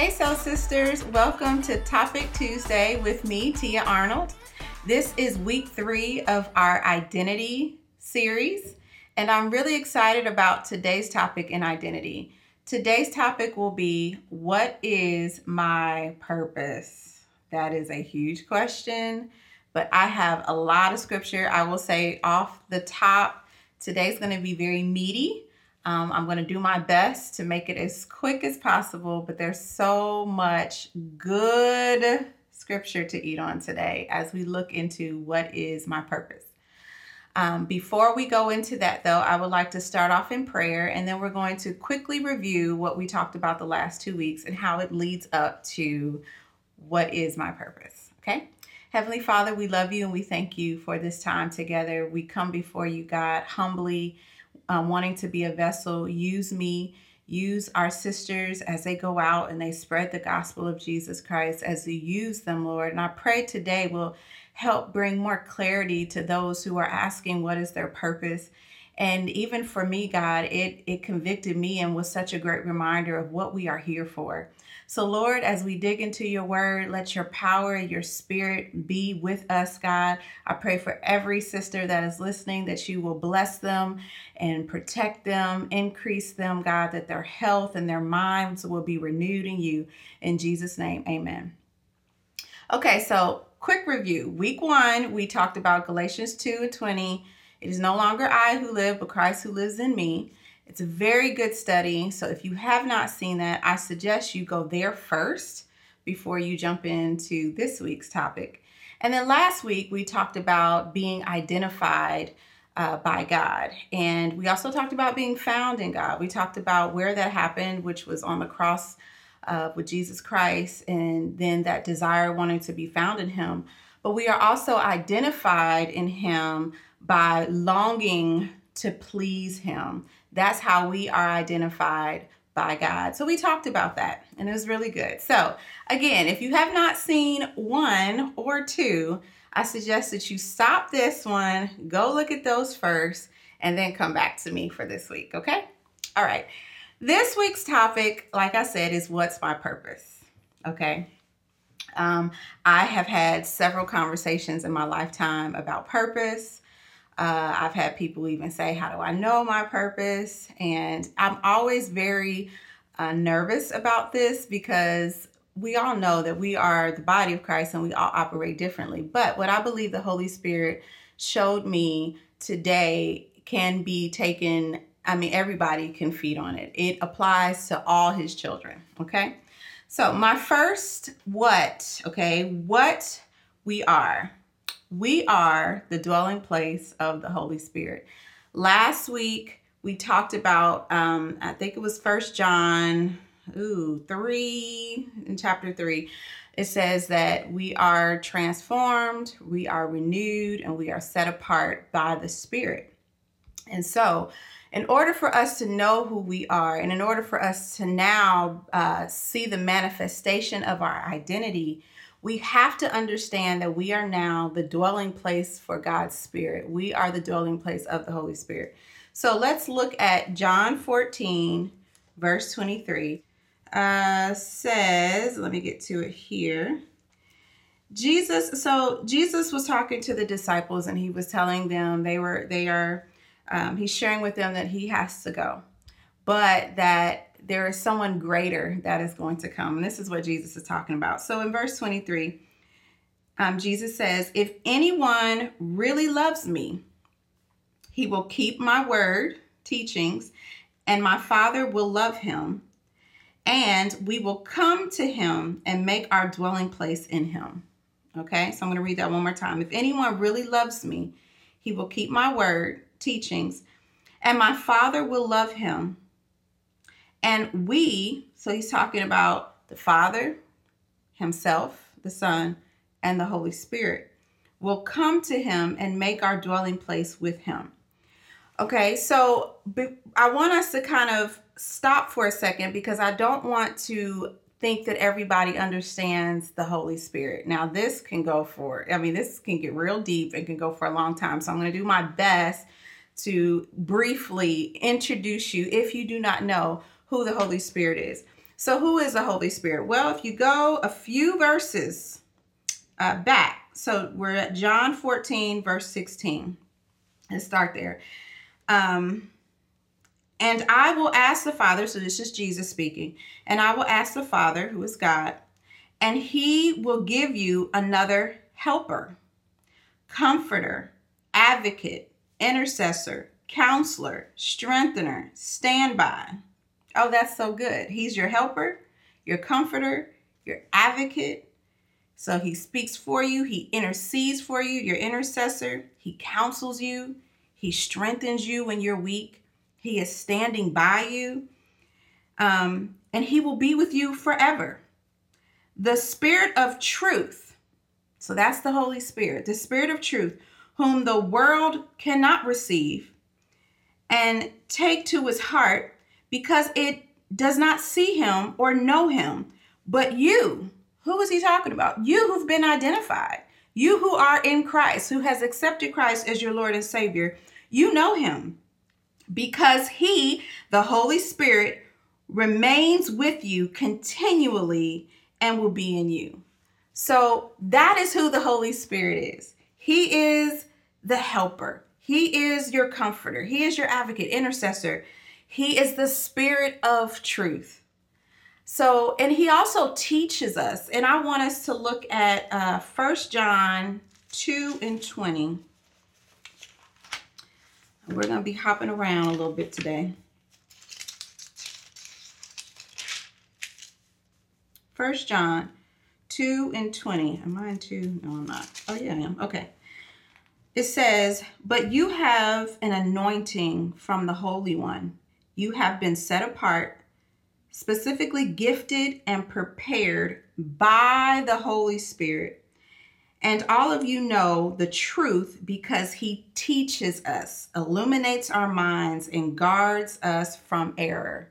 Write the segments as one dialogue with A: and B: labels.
A: Hey, Soul Sisters, welcome to Topic Tuesday with me, Tia Arnold. This is week three of our identity series, and I'm really excited about today's topic in identity. Today's topic will be What is my purpose? That is a huge question, but I have a lot of scripture. I will say off the top, today's going to be very meaty. Um, I'm going to do my best to make it as quick as possible, but there's so much good scripture to eat on today as we look into what is my purpose. Um, before we go into that, though, I would like to start off in prayer, and then we're going to quickly review what we talked about the last two weeks and how it leads up to what is my purpose. Okay? Heavenly Father, we love you and we thank you for this time together. We come before you, God, humbly um, wanting to be a vessel. Use me, use our sisters as they go out and they spread the gospel of Jesus Christ as you use them, Lord. And I pray today will help bring more clarity to those who are asking what is their purpose. And even for me, God, it, it convicted me and was such a great reminder of what we are here for. So, Lord, as we dig into your word, let your power, your spirit be with us, God. I pray for every sister that is listening that you will bless them and protect them, increase them, God, that their health and their minds will be renewed in you. In Jesus' name, amen. Okay, so quick review. Week one, we talked about Galatians 2 and 20. It is no longer I who live, but Christ who lives in me. It's a very good study. So if you have not seen that, I suggest you go there first before you jump into this week's topic. And then last week, we talked about being identified uh, by God. And we also talked about being found in God. We talked about where that happened, which was on the cross uh, with Jesus Christ, and then that desire wanting to be found in Him. But we are also identified in Him by longing to please Him. That's how we are identified by God. So we talked about that and it was really good. So, again, if you have not seen one or two, I suggest that you stop this one, go look at those first, and then come back to me for this week, okay? All right. This week's topic, like I said, is what's my purpose, okay? Um, I have had several conversations in my lifetime about purpose uh, I've had people even say, How do I know my purpose? And I'm always very uh, nervous about this because we all know that we are the body of Christ and we all operate differently. But what I believe the Holy Spirit showed me today can be taken, I mean, everybody can feed on it. It applies to all his children, okay? So, my first what, okay, what we are. We are the dwelling place of the Holy Spirit. Last week we talked about, um, I think it was First John, ooh, three in chapter three. It says that we are transformed, we are renewed, and we are set apart by the Spirit. And so, in order for us to know who we are, and in order for us to now uh, see the manifestation of our identity, we have to understand that we are now the dwelling place for God's Spirit. We are the dwelling place of the Holy Spirit. So let's look at John 14, verse 23. Uh, says, let me get to it here. Jesus, so Jesus was talking to the disciples and he was telling them they were, they are, um, he's sharing with them that he has to go, but that there is someone greater that is going to come. And this is what Jesus is talking about. So in verse 23, um, Jesus says, If anyone really loves me, he will keep my word, teachings, and my Father will love him, and we will come to him and make our dwelling place in him. Okay, so I'm going to read that one more time. If anyone really loves me, he will keep my word, teachings, and my Father will love him and we, so he's talking about the Father, Himself, the Son, and the Holy Spirit, will come to Him and make our dwelling place with Him. Okay, so I want us to kind of stop for a second because I don't want to think that everybody understands the Holy Spirit. Now, this can go for, I mean, this can get real deep and can go for a long time. So I'm going to do my best to briefly introduce you, if you do not know, who the Holy Spirit is. So, who is the Holy Spirit? Well, if you go a few verses uh, back, so we're at John 14, verse 16. Let's start there. Um, and I will ask the Father, so this is Jesus speaking, and I will ask the Father, who is God, and he will give you another helper, comforter, advocate, intercessor, counselor, strengthener, standby. Oh, that's so good. He's your helper, your comforter, your advocate. So he speaks for you, he intercedes for you, your intercessor, he counsels you, he strengthens you when you're weak, he is standing by you, um, and he will be with you forever. The Spirit of truth, so that's the Holy Spirit, the Spirit of truth, whom the world cannot receive and take to his heart because it does not see him or know him. But you, who is he talking about? You who've been identified, you who are in Christ, who has accepted Christ as your Lord and Savior, you know him because he, the Holy Spirit, remains with you continually and will be in you. So that is who the Holy Spirit is. He is the helper. He is your comforter. He is your advocate, intercessor. He is the spirit of truth. So, and he also teaches us, and I want us to look at uh, 1 John 2 and 20. We're going to be hopping around a little bit today. First John 2 and 20. Am I in 2? No, I'm not. Oh, yeah, I am. Okay. It says, But you have an anointing from the Holy One you have been set apart, specifically gifted and prepared by the Holy Spirit. And all of you know the truth because he teaches us, illuminates our minds, and guards us from error.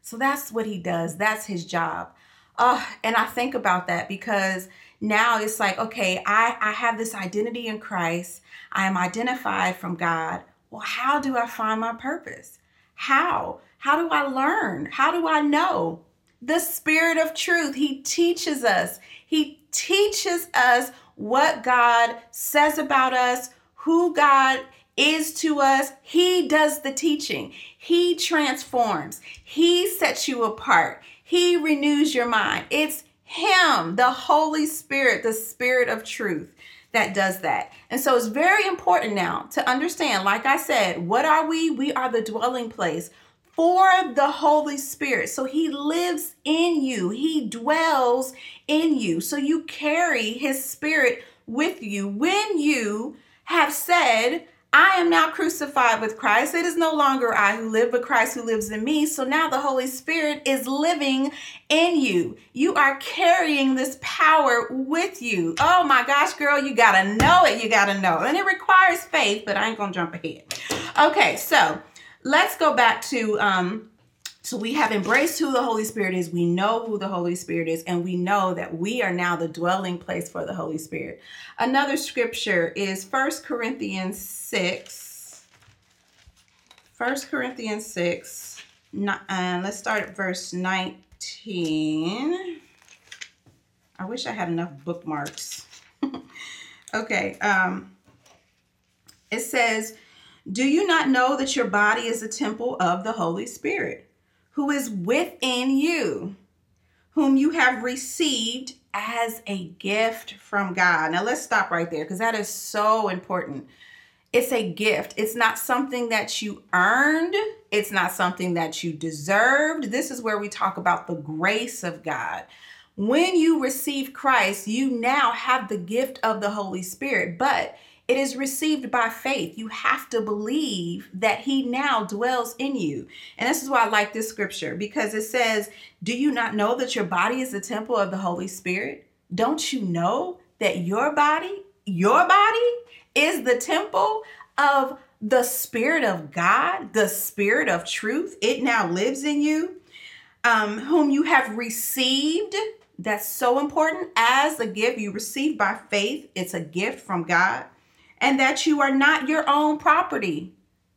A: So that's what he does. That's his job. Uh, and I think about that because now it's like, okay, I, I have this identity in Christ. I am identified from God. Well, how do I find my purpose? How? How do I learn? How do I know? The Spirit of truth, He teaches us. He teaches us what God says about us, who God is to us. He does the teaching. He transforms. He sets you apart. He renews your mind. It's Him, the Holy Spirit, the Spirit of truth that does that. And so it's very important now to understand, like I said, what are we? We are the dwelling place for the Holy Spirit. So he lives in you, he dwells in you. So you carry his spirit with you when you have said, I am now crucified with Christ. It is no longer I who live, but Christ who lives in me. So now the Holy Spirit is living in you. You are carrying this power with you. Oh my gosh, girl, you got to know it. You got to know. And it requires faith, but I ain't going to jump ahead. Okay, so let's go back to um, so we have embraced who the Holy Spirit is. We know who the Holy Spirit is, and we know that we are now the dwelling place for the Holy Spirit. Another scripture is First Corinthians 6. 1 Corinthians 6. Uh, let's start at verse 19. I wish I had enough bookmarks. okay. Um, it says, Do you not know that your body is a temple of the Holy Spirit? Who is within you, whom you have received as a gift from God. Now let's stop right there because that is so important. It's a gift. It's not something that you earned. It's not something that you deserved. This is where we talk about the grace of God. When you receive Christ, you now have the gift of the Holy Spirit, but it is received by faith. You have to believe that He now dwells in you. And this is why I like this scripture because it says, Do you not know that your body is the temple of the Holy Spirit? Don't you know that your body, your body is the temple of the Spirit of God, the Spirit of truth? It now lives in you, um, whom you have received. That's so important as a gift you receive by faith. It's a gift from God and that you are not your own property.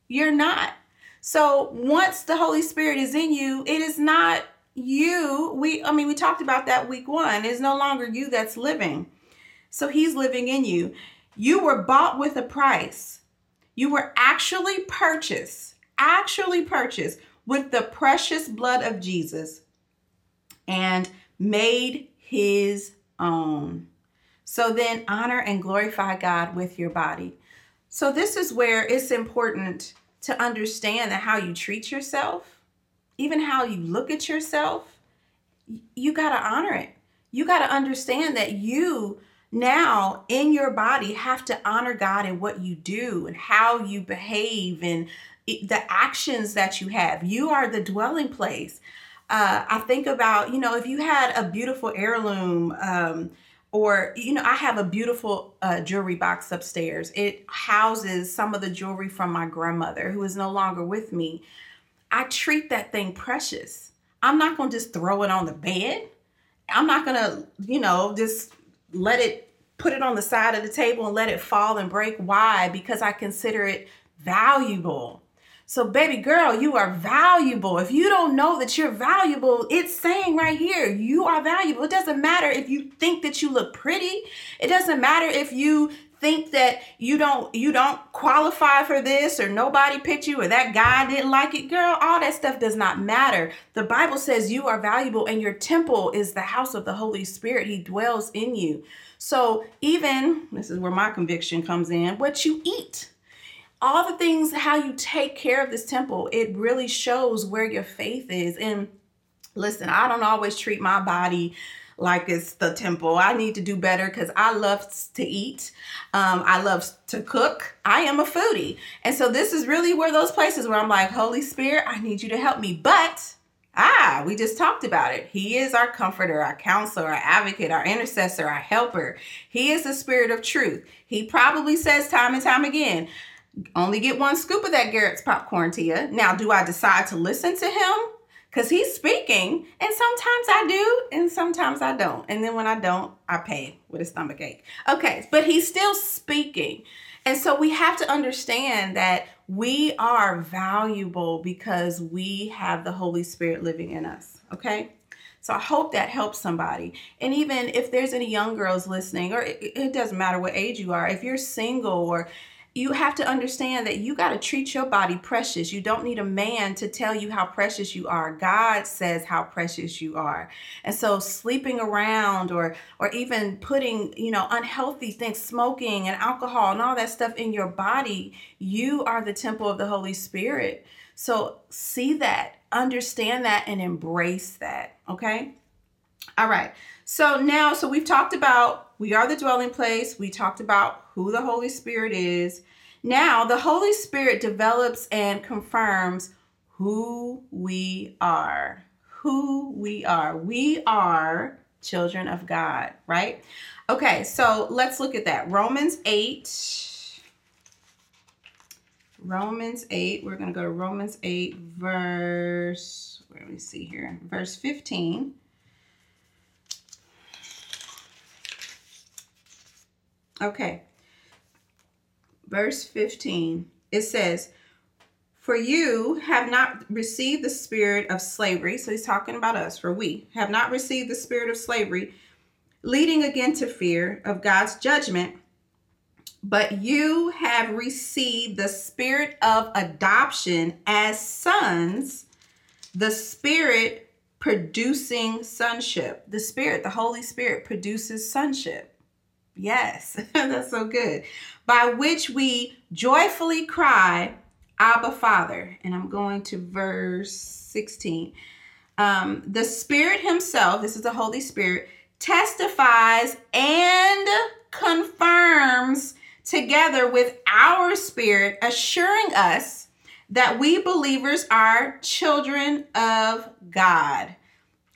A: You're not. So once the Holy Spirit is in you, it is not you, we, I mean, we talked about that week one, it's no longer you that's living. So he's living in you. You were bought with a price. You were actually purchased, actually purchased with the precious blood of Jesus and made his own. So then honor and glorify God with your body. So this is where it's important to understand that how you treat yourself, even how you look at yourself, you got to honor it. You got to understand that you now in your body have to honor God in what you do and how you behave and the actions that you have. You are the dwelling place. Uh, I think about, you know, if you had a beautiful heirloom, um, or, you know, I have a beautiful uh, jewelry box upstairs. It houses some of the jewelry from my grandmother who is no longer with me. I treat that thing precious. I'm not going to just throw it on the bed. I'm not going to, you know, just let it put it on the side of the table and let it fall and break. Why? Because I consider it valuable. So, baby girl, you are valuable. If you don't know that you're valuable, it's saying right here, you are valuable. It doesn't matter if you think that you look pretty. It doesn't matter if you think that you don't you don't qualify for this or nobody picked you or that guy didn't like it girl all that stuff does not matter the bible says you are valuable and your temple is the house of the holy spirit he dwells in you so even this is where my conviction comes in what you eat all the things how you take care of this temple it really shows where your faith is and listen i don't always treat my body like it's the temple. I need to do better because I love to eat. Um, I love to cook. I am a foodie. And so this is really where those places where I'm like, Holy Spirit, I need you to help me. But ah, we just talked about it. He is our comforter, our counselor, our advocate, our intercessor, our helper. He is the spirit of truth. He probably says time and time again, only get one scoop of that Garrett's popcorn, Tia. Now, do I decide to listen to him? because he's speaking and sometimes i do and sometimes i don't and then when i don't i pay with a stomach ache okay but he's still speaking and so we have to understand that we are valuable because we have the holy spirit living in us okay so I hope that helps somebody. And even if there's any young girls listening, or it, it, doesn't matter what age you are, if you're single or you have to understand that you got to treat your body precious. You don't need a man to tell you how precious you are. God says how precious you are. And so sleeping around or or even putting, you know, unhealthy things, smoking and alcohol and all that stuff in your body, you are the temple of the Holy Spirit. So see that, understand that and embrace that, okay? All right. So now so we've talked about we are the dwelling place. We talked about who the Holy Spirit is. Now, the Holy Spirit develops and confirms who we are. Who we are. We are children of God, right? Okay, so let's look at that. Romans 8. Romans 8. We're going to go to Romans 8, verse, let me see here, verse 15. Okay. Verse 15. It says, For you have not received the spirit of slavery. So he's talking about us, for we have not received the spirit of slavery, leading again to fear of God's judgment, but you have received the spirit of adoption as sons, the spirit producing sonship. The spirit, the Holy Spirit produces sonship. Yes, that's so good. By which we joyfully cry, Abba Father. And I'm going to verse 16. Um, the Spirit Himself, this is the Holy Spirit, testifies and confirms together with our spirit, assuring us that we believers are children of God.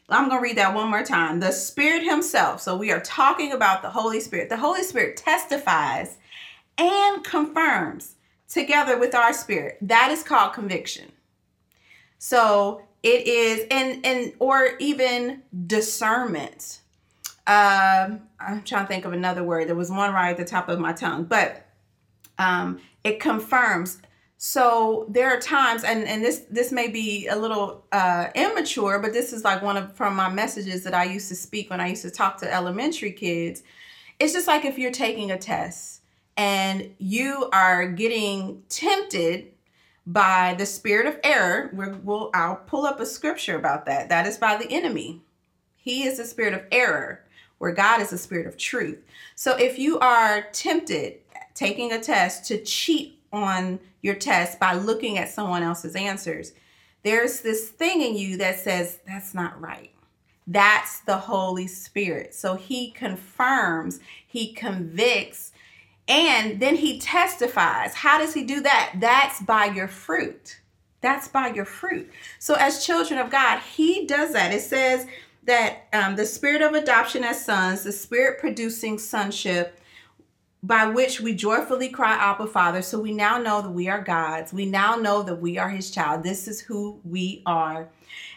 A: I'm going to read that one more time. The Spirit Himself. So we are talking about the Holy Spirit. The Holy Spirit testifies and confirms together with our spirit. That is called conviction. So it is, and and or even discernment. Um, I'm trying to think of another word. There was one right at the top of my tongue, but um, it confirms so there are times and and this this may be a little uh immature but this is like one of from my messages that i used to speak when i used to talk to elementary kids. It's just like if you're taking a test and you are getting tempted by the spirit of error we'll i'll pull up a scripture about that. That is by the enemy. He is the spirit of error where god is the spirit of truth. So if you are tempted taking a test to cheat on your test by looking at someone else's answers, there's this thing in you that says, that's not right. That's the Holy Spirit. So he confirms, he convicts, and then he testifies. How does he do that? That's by your fruit. That's by your fruit. So, as children of God, he does that. It says that um, the spirit of adoption as sons, the spirit producing sonship, by which we joyfully cry, Abba, Father. So we now know that we are God's. We now know that we are His child. This is who we are.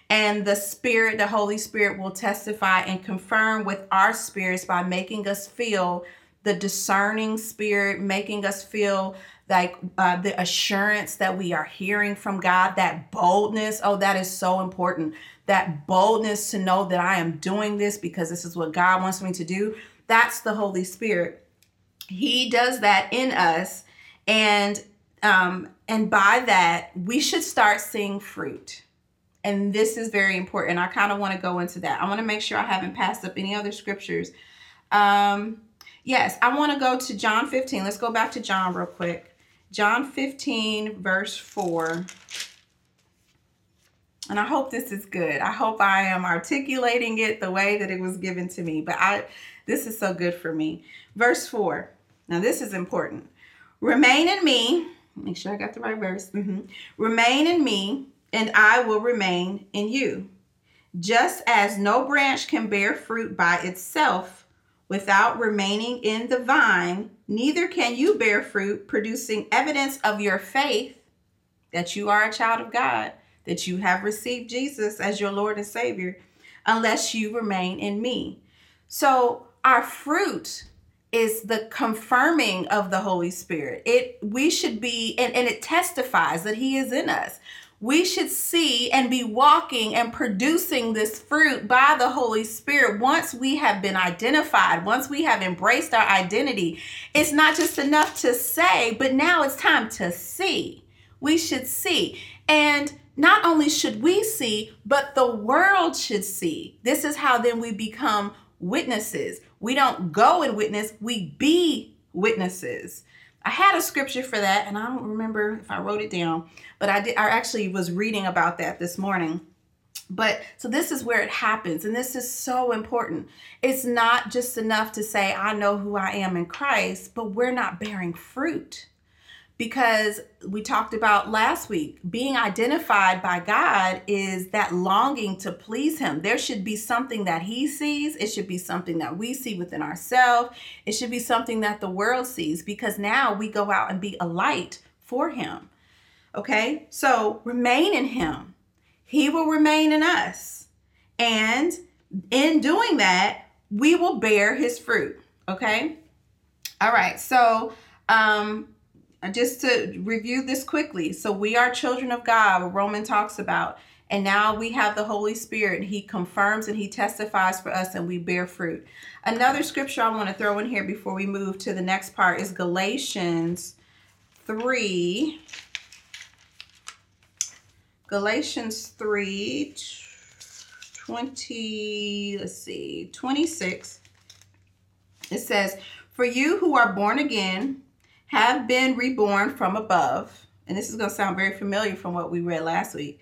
A: And the Spirit, the Holy Spirit, will testify and confirm with our spirits by making us feel the discerning spirit, making us feel like uh, the assurance that we are hearing from God, that boldness. Oh, that is so important. That boldness to know that I am doing this because this is what God wants me to do. That's the Holy Spirit he does that in us and um and by that we should start seeing fruit and this is very important i kind of want to go into that i want to make sure i haven't passed up any other scriptures um yes i want to go to john 15 let's go back to john real quick john 15 verse 4 and I hope this is good. I hope I am articulating it the way that it was given to me. But I this is so good for me. Verse 4. Now, this is important. Remain in me. Make sure I got the right verse. Mm-hmm. Remain in me, and I will remain in you. Just as no branch can bear fruit by itself without remaining in the vine, neither can you bear fruit, producing evidence of your faith that you are a child of God, that you have received Jesus as your Lord and Savior, unless you remain in me. So, our fruit is the confirming of the Holy Spirit. It we should be and, and it testifies that he is in us. We should see and be walking and producing this fruit by the Holy Spirit once we have been identified, once we have embraced our identity. It's not just enough to say, but now it's time to see. We should see. And not only should we see, but the world should see. This is how then we become witnesses. We don't go and witness, we be witnesses. I had a scripture for that and I don't remember if I wrote it down, but I did I actually was reading about that this morning. But so this is where it happens and this is so important. It's not just enough to say I know who I am in Christ, but we're not bearing fruit because we talked about last week being identified by God is that longing to please Him. There should be something that He sees, it should be something that we see within ourselves, it should be something that the world sees because now we go out and be a light for Him. Okay, so remain in Him, He will remain in us. And in doing that, we will bear His fruit. Okay, all right, so um just to review this quickly. So we are children of God, what Roman talks about. And now we have the Holy Spirit. and He confirms and he testifies for us and we bear fruit. Another scripture I want to throw in here before we move to the next part is Galatians 3. Galatians 3 20, let's see, 26. It says, For you who are born again, have been reborn from above. And this is going to sound very familiar from what we read last week.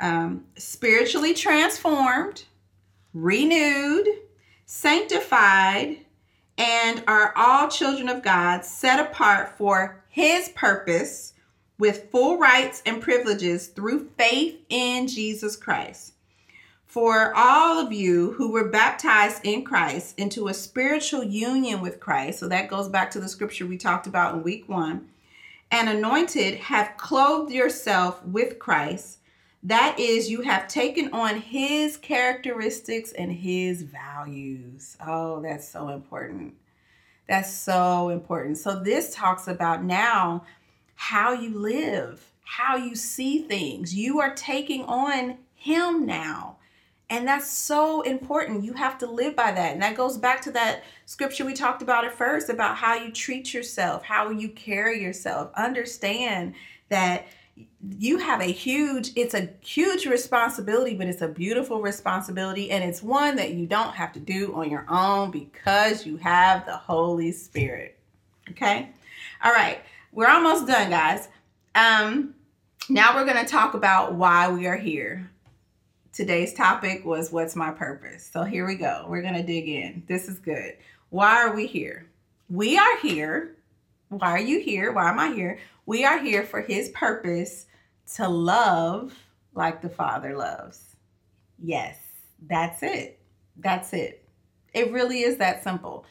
A: Um, spiritually transformed, renewed, sanctified, and are all children of God set apart for His purpose with full rights and privileges through faith in Jesus Christ for all of you who were baptized in Christ into a spiritual union with Christ. So that goes back to the scripture we talked about in week one. And anointed have clothed yourself with Christ. That is, you have taken on his characteristics and his values. Oh, that's so important. That's so important. So, this talks about now how you live, how you see things. You are taking on Him now. And that's so important. You have to live by that. And that goes back to that scripture we talked about at first about how you treat yourself, how you carry yourself. Understand that you have a huge it's a huge responsibility but it's a beautiful responsibility and it's one that you don't have to do on your own because you have the holy spirit okay all right we're almost done guys um now we're going to talk about why we are here today's topic was what's my purpose so here we go we're going to dig in this is good why are we here we are here why are you here why am i here we are here for his purpose to love like the Father loves. Yes, that's it. That's it. It really is that simple.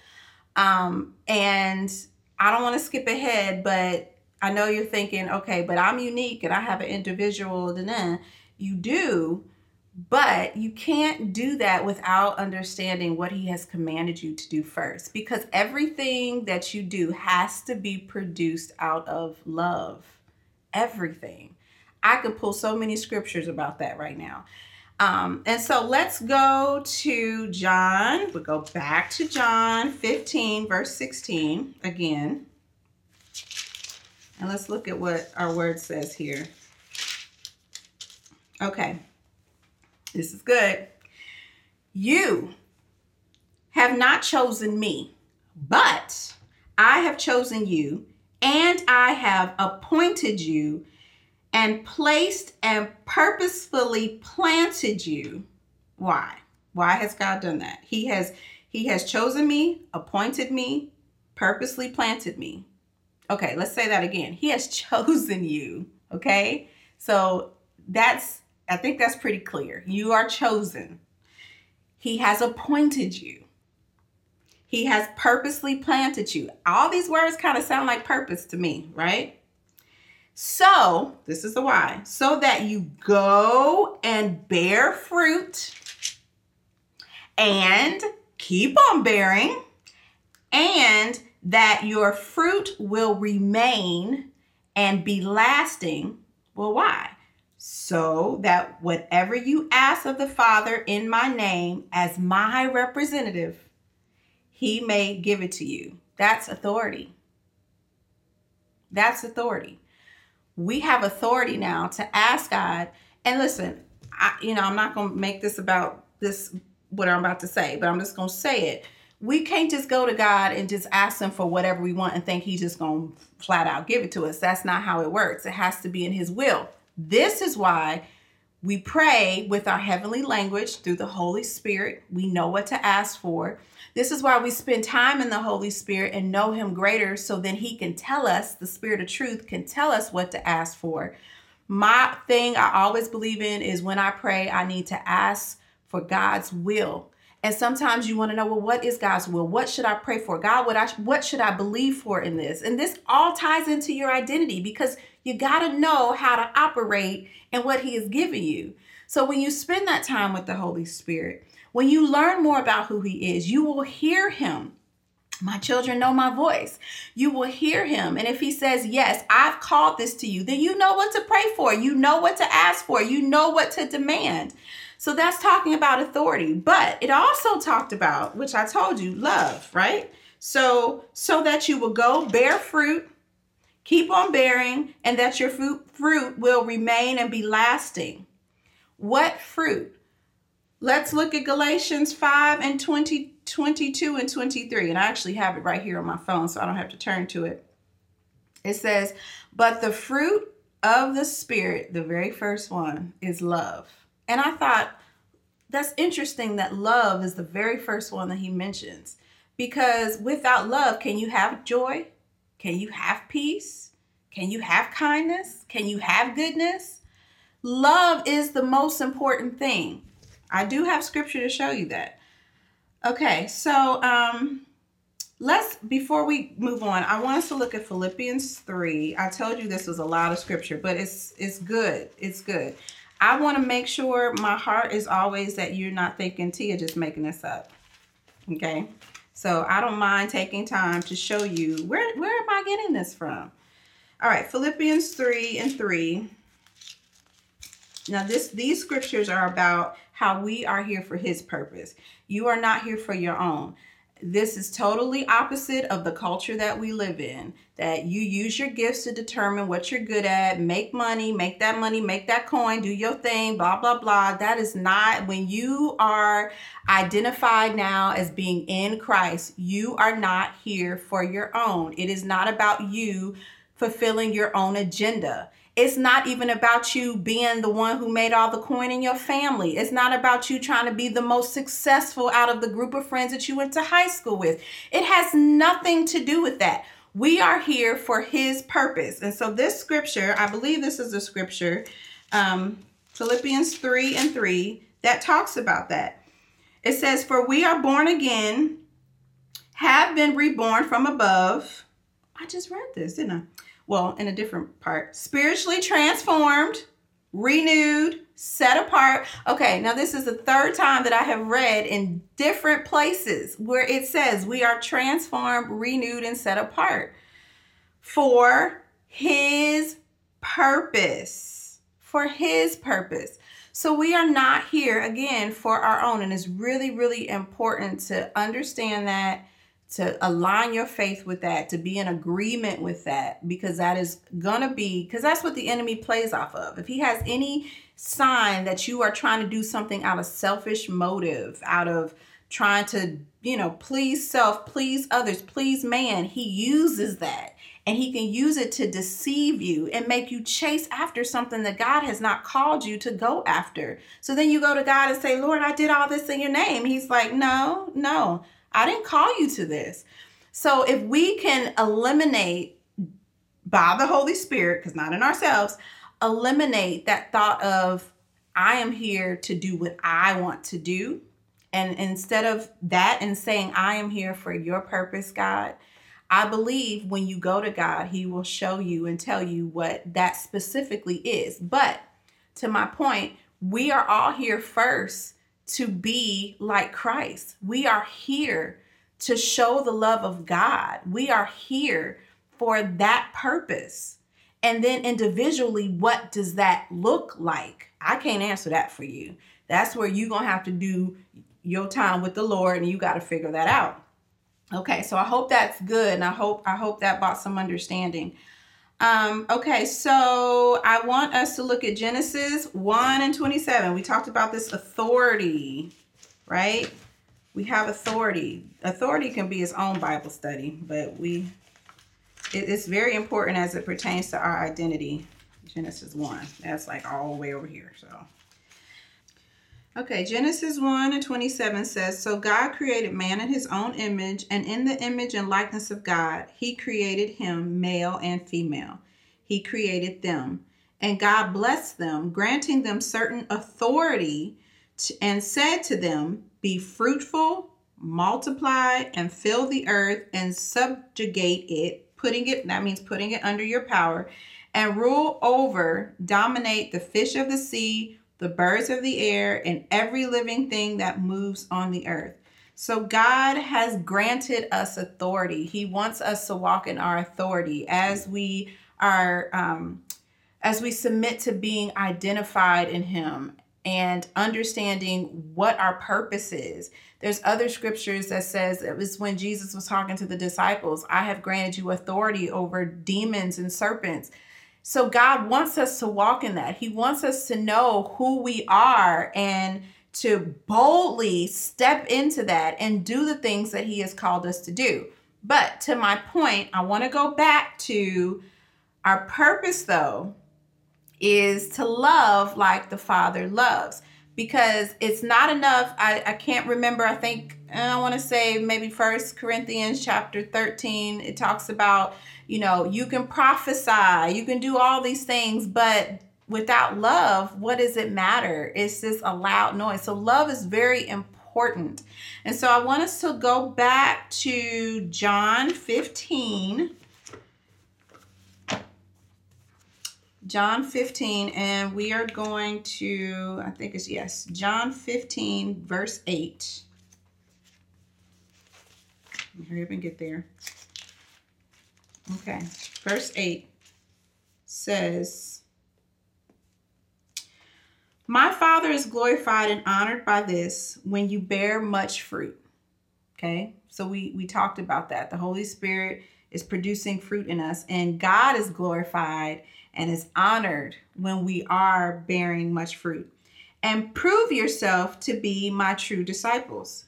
A: Um, and I don't want to skip ahead, but I know you're thinking, okay, but I'm unique and I have an individual. Then you do, but you can't do that without understanding what He has commanded you to do first, because everything that you do has to be produced out of love. Everything. I could pull so many scriptures about that right now. Um, and so let's go to John. We'll go back to John 15, verse 16 again. And let's look at what our word says here. Okay, this is good. You have not chosen me, but I have chosen you, and I have appointed you and placed and purposefully planted you. Why? Why has God done that? He has he has chosen me, appointed me, purposely planted me. Okay, let's say that again. He has chosen you, okay? So that's I think that's pretty clear. You are chosen. He has appointed you. He has purposely planted you. All these words kind of sound like purpose to me, right? So, this is the why. So that you go and bear fruit and keep on bearing, and that your fruit will remain and be lasting. Well, why? So that whatever you ask of the Father in my name as my representative, he may give it to you. That's authority. That's authority we have authority now to ask God. And listen, I, you know, I'm not going to make this about this, what I'm about to say, but I'm just going to say it. We can't just go to God and just ask Him for whatever we want and think He's just going to flat out give it to us. That's not how it works. It has to be in His will. This is why we pray with our heavenly language through the Holy Spirit. We know what to ask for. This is why we spend time in the Holy Spirit and know Him greater so then He can tell us, the Spirit of truth can tell us what to ask for. My thing I always believe in is when I pray, I need to ask for God's will. And sometimes you want to know, well, what is God's will? What should I pray for? God, what I what should I believe for in this? And this all ties into your identity because you got to know how to operate and what he has given you. So when you spend that time with the Holy Spirit, when you learn more about who he is, you will hear him. My children know my voice. You will hear him. And if he says, Yes, I've called this to you, then you know what to pray for. You know what to ask for. You know what to demand. So that's talking about authority. But it also talked about, which I told you, love, right? So, so that you will go bear fruit, keep on bearing, and that your fruit, fruit will remain and be lasting. What fruit? Let's look at Galatians 5 and 20, 22 and 23. And I actually have it right here on my phone, so I don't have to turn to it. It says, But the fruit of the Spirit, the very first one, is love. And I thought, that's interesting that love is the very first one that he mentions. Because without love, can you have joy? Can you have peace? Can you have kindness? Can you have goodness? Love is the most important thing. I do have scripture to show you that. Okay, so um let's before we move on, I want us to look at Philippians 3. I told you this was a lot of scripture, but it's it's good. It's good. I want to make sure my heart is always that you're not thinking Tia just making this up. Okay? So I don't mind taking time to show you where where am I getting this from? All right, Philippians 3 and 3. Now, this these scriptures are about how we are here for his purpose. You are not here for your own. This is totally opposite of the culture that we live in. That you use your gifts to determine what you're good at, make money, make that money, make that coin, do your thing, blah, blah, blah. That is not when you are identified now as being in Christ, you are not here for your own. It is not about you fulfilling your own agenda. It's not even about you being the one who made all the coin in your family. It's not about you trying to be the most successful out of the group of friends that you went to high school with. It has nothing to do with that. We are here for his purpose. And so this scripture, I believe this is a scripture, um, Philippians 3 and 3, that talks about that. It says, For we are born again, have been reborn from above. I just read this, didn't I? Well, in a different part, spiritually transformed, renewed, set apart. Okay, now this is the third time that I have read in different places where it says we are transformed, renewed, and set apart for his purpose. For his purpose. So we are not here again for our own. And it's really, really important to understand that to align your faith with that, to be in agreement with that, because that is going to be, because that's what the enemy plays off of. If he has any sign that you are trying to do something out of selfish motive, out of trying to, you know, please self, please others, please man, he uses that. And he can use it to deceive you and make you chase after something that God has not called you to go after. So then you go to God and say, Lord, I did all this in your name. He's like, no, no. I didn't call you to this. So if we can eliminate by the Holy Spirit, because not in ourselves, eliminate that thought of, I am here to do what I want to do. And instead of that and saying, I am here for your purpose, God, I believe when you go to God, He will show you and tell you what that specifically is. But to my point, we are all here first to be like Christ. We are here to show the love of God. We are here for that purpose. And then individually, what does that look like? I can't answer that for you. That's where you're going to have to do your time with the Lord and you got to figure that out. Okay, so I hope that's good and I hope I hope that brought some understanding. Um, okay, so I want us to look at Genesis 1 and 27. We talked about this authority, right? We have authority. Authority can be its own Bible study, but we it, it's very important as it pertains to our identity. Genesis 1. That's like all the way over here. So Okay, Genesis 1 and 27 says, So God created man in his own image, and in the image and likeness of God, he created him, male and female. He created them. And God blessed them, granting them certain authority, and said to them, Be fruitful, multiply, and fill the earth, and subjugate it, putting it, that means putting it under your power, and rule over, dominate the fish of the sea the birds of the air, and every living thing that moves on the earth. So God has granted us authority. He wants us to walk in our authority as we are um, as we submit to being identified in Him and understanding what our purpose is. There's other scriptures that says it was when Jesus was talking to the disciples, I have granted you authority over demons and serpents. So God wants us to walk in that. He wants us to know who we are and to boldly step into that and do the things that He has called us to do. But to my point, I want to go back to our purpose, though, is to love like the Father loves because it's not enough. I, I can't remember, I think, I want to say maybe First Corinthians chapter 13, it talks about you know, you can prophesy, you can do all these things, but without love, what does it matter? It's just a loud noise. So love is very important. And so I want us to go back to John 15. John 15, and we are going to, I think it's yes, John 15, verse 8. Hurry up and get there. Okay, verse 8. says, My Father is glorified and honored by this when you bear much fruit. Okay, so we, we talked about that. The Holy Spirit is producing fruit in us, and God is glorified and is honored when we are bearing much fruit. And prove yourself to be my true disciples.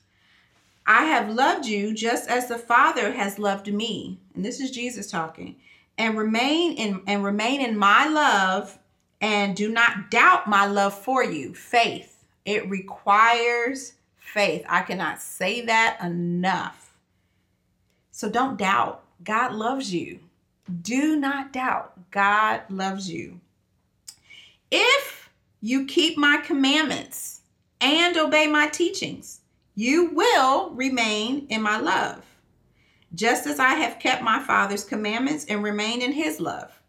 A: I have loved you just as the Father has loved me. And this is Jesus talking. And remain in and remain in my love and do not doubt my love for you. Faith. It requires faith. I cannot say that enough. So don't doubt. God loves you. Do not doubt. God loves you. If you keep my commandments and obey my teachings, you will remain in my love, just as I have kept my Father's commandments and remained in his love.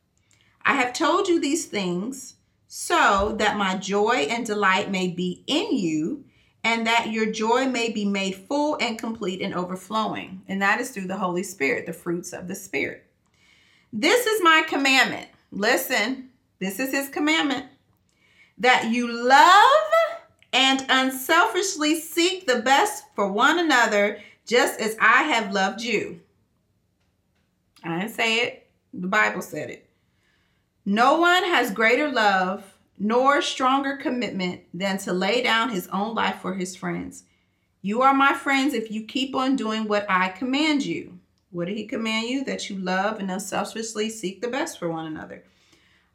A: I have told you these things so that my joy and delight may be in you, and that your joy may be made full and complete and overflowing. And that is through the Holy Spirit, the fruits of the Spirit. This is my commandment. Listen, this is his commandment that you love and unselfishly seek the best for one another, just as I have loved you. I didn't say it, the Bible said it. No one has greater love nor stronger commitment than to lay down his own life for his friends. You are my friends if you keep on doing what I command you. What did he command you? That you love and unselfishly seek the best for one another.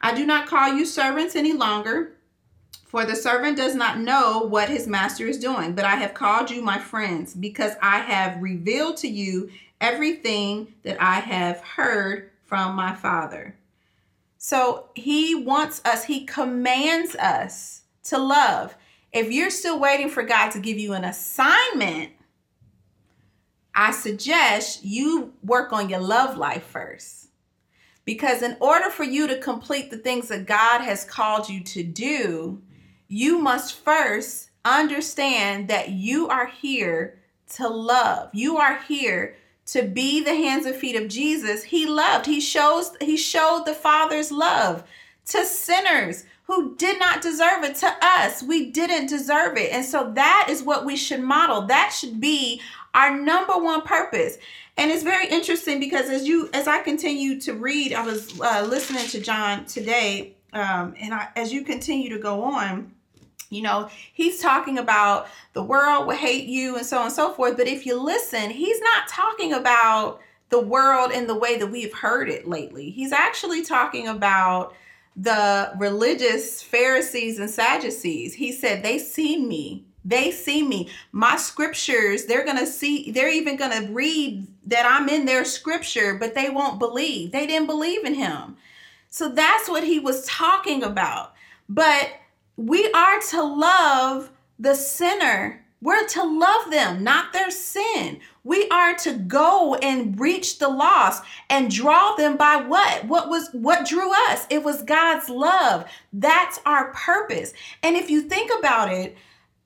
A: I do not call you servants any longer for the servant does not know what his master is doing, but I have called you my friends because I have revealed to you everything that I have heard from my Father. So he wants us, he commands us to love. If you're still waiting for God to give you an assignment, I suggest you work on your love life first. Because in order for you to complete the things that God has called you to do, you must first understand that you are here to love. You are here to be the hands and feet of Jesus. He loved. He shows he showed the Father's love to sinners who did not deserve it to us. We didn't deserve it. And so that is what we should model. That should be our number one purpose. And it's very interesting because as you as I continue to read, I was uh, listening to John today, um, and I, as you continue to go on, you know, he's talking about the world will hate you and so on and so forth. But if you listen, he's not talking about the world in the way that we've heard it lately. He's actually talking about the religious Pharisees and Sadducees. He said, They see me. They see me. My scriptures, they're going to see, they're even going to read that I'm in their scripture, but they won't believe. They didn't believe in him. So that's what he was talking about. But we are to love the sinner. We're to love them, not their sin. We are to go and reach the lost and draw them by what? What was what drew us? It was God's love. That's our purpose. And if you think about it,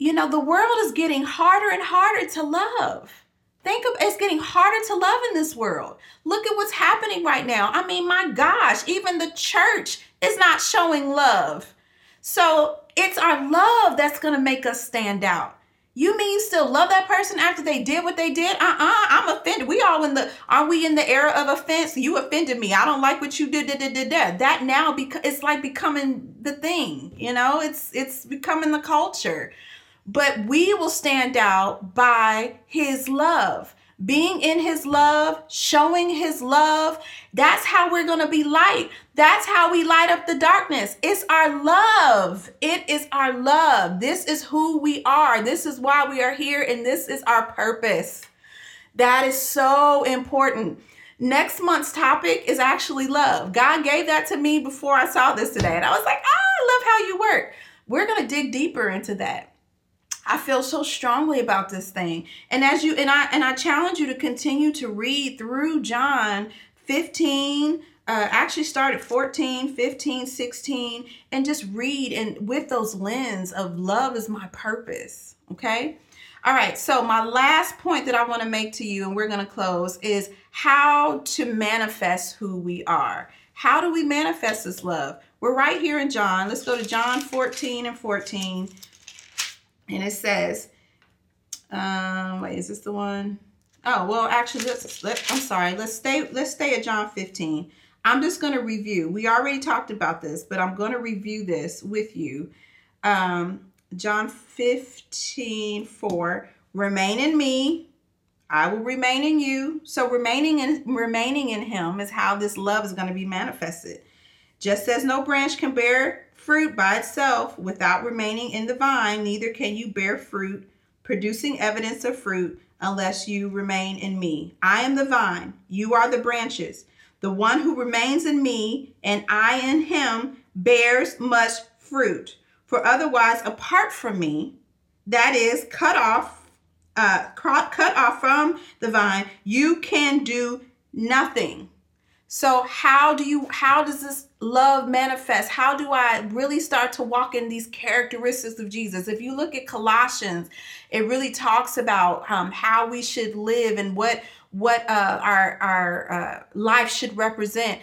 A: you know, the world is getting harder and harder to love. Think of it's getting harder to love in this world. Look at what's happening right now. I mean, my gosh, even the church is not showing love. So it's our love that's going to make us stand out. You mean you still love that person after they did what they did? Uh-uh, I'm offended. We all in the are we in the era of offense? You offended me. I don't like what you did. did, did, did. That now because it's like becoming the thing, you know, it's it's becoming the culture. But we will stand out by his love being in his love, showing his love. That's how we're going to be light. That's how we light up the darkness. It's our love. It is our love. This is who we are. This is why we are here, and this is our purpose. That is so important. Next month's topic is actually love. God gave that to me before I saw this today, and I was like, ah, I love how you work. We're going to dig deeper into that. I feel so strongly about this thing. And as you and I and I challenge you to continue to read through John 15 uh, actually start at 14 15 16 and just read and with those lens of love is my purpose okay all right so my last point that i want to make to you and we're going to close is how to manifest who we are How do we manifest this love? We're right here in John. Let's go to John 14 and 14. And it says, um, wait, is this the one? Oh, well, actually, let's, let, I'm sorry. Let's stay, let's stay at John 15. I'm just going to review. We already talked about this, but I'm going to review this with you. Um, John 15, 4, remain in me. I will remain in you. So remaining in remaining in him is how this love is going to be manifested. Just as no branch can bear fruit by itself without remaining in the vine, neither can you bear fruit, producing evidence of fruit, unless you remain in me. I am the vine, you are the branches. The one who remains in me and I in him bears much fruit. For otherwise, apart from me, that is cut off, uh, cut off from the vine, you can do nothing. So how do you how does this love manifest? How do I really start to walk in these characteristics of Jesus? If you look at Colossians, it really talks about um, how we should live and what what uh, our our uh, life should represent.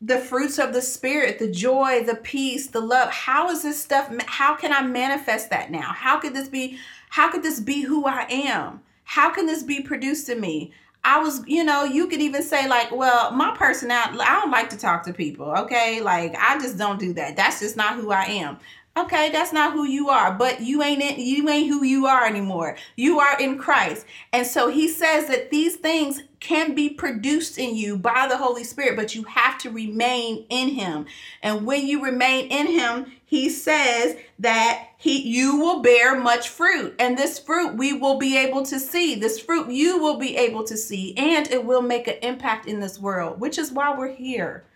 A: The fruits of the spirit, the joy, the peace, the love. How is this stuff? How can I manifest that now? How could this be? How could this be who I am? How can this be produced in me? I was, you know, you could even say like, well, my personality, I don't like to talk to people, okay? Like I just don't do that. That's just not who I am. Okay, that's not who you are, but you ain't in, you ain't who you are anymore. You are in Christ. And so he says that these things can be produced in you by the Holy Spirit, but you have to remain in him. And when you remain in him, he says that he you will bear much fruit. And this fruit we will be able to see. This fruit you will be able to see and it will make an impact in this world, which is why we're here.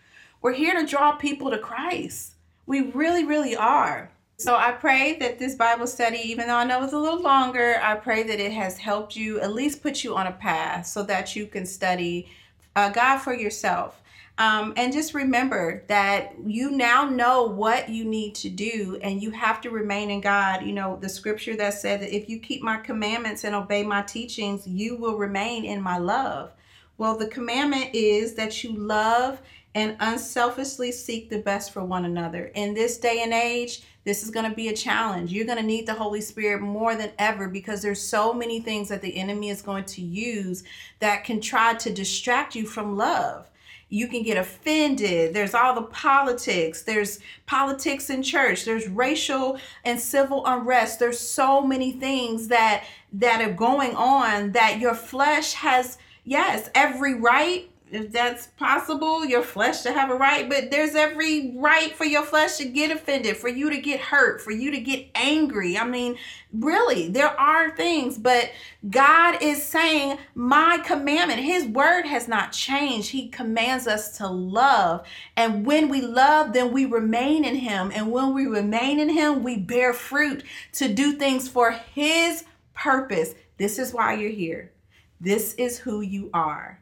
A: We're here to draw people to Christ. We really, really are. So I pray that this Bible study, even though I know it's a little longer, I pray that it has helped you, at least put you on a path so that you can study uh, God for yourself. Um, and just remember that you now know what you need to do and you have to remain in God. You know, the scripture that said that if you keep my commandments and obey my teachings, you will remain in my love. Well, the commandment is that you love and unselfishly seek the best for one another. In this day and age, this is going to be a challenge. You're going to need the Holy Spirit more than ever because there's so many things that the enemy is going to use that can try to distract you from love. You can get offended. There's all the politics. There's politics in church. There's racial and civil unrest. There's so many things that that are going on that your flesh has yes, every right if that's possible, your flesh to have a right, but there's every right for your flesh to get offended, for you to get hurt, for you to get angry. I mean, really, there are things, but God is saying, My commandment, His word has not changed. He commands us to love. And when we love, then we remain in Him. And when we remain in Him, we bear fruit to do things for His purpose. This is why you're here. This is who you are.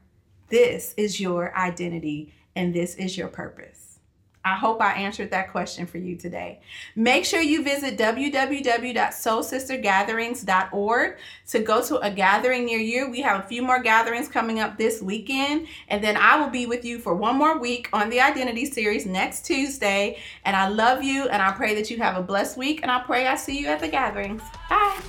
A: This is your identity and this is your purpose. I hope I answered that question for you today. Make sure you visit www.soulsistergatherings.org to go to a gathering near you. We have a few more gatherings coming up this weekend, and then I will be with you for one more week on the Identity series next Tuesday. And I love you, and I pray that you have a blessed week, and I pray I see you at the gatherings. Bye.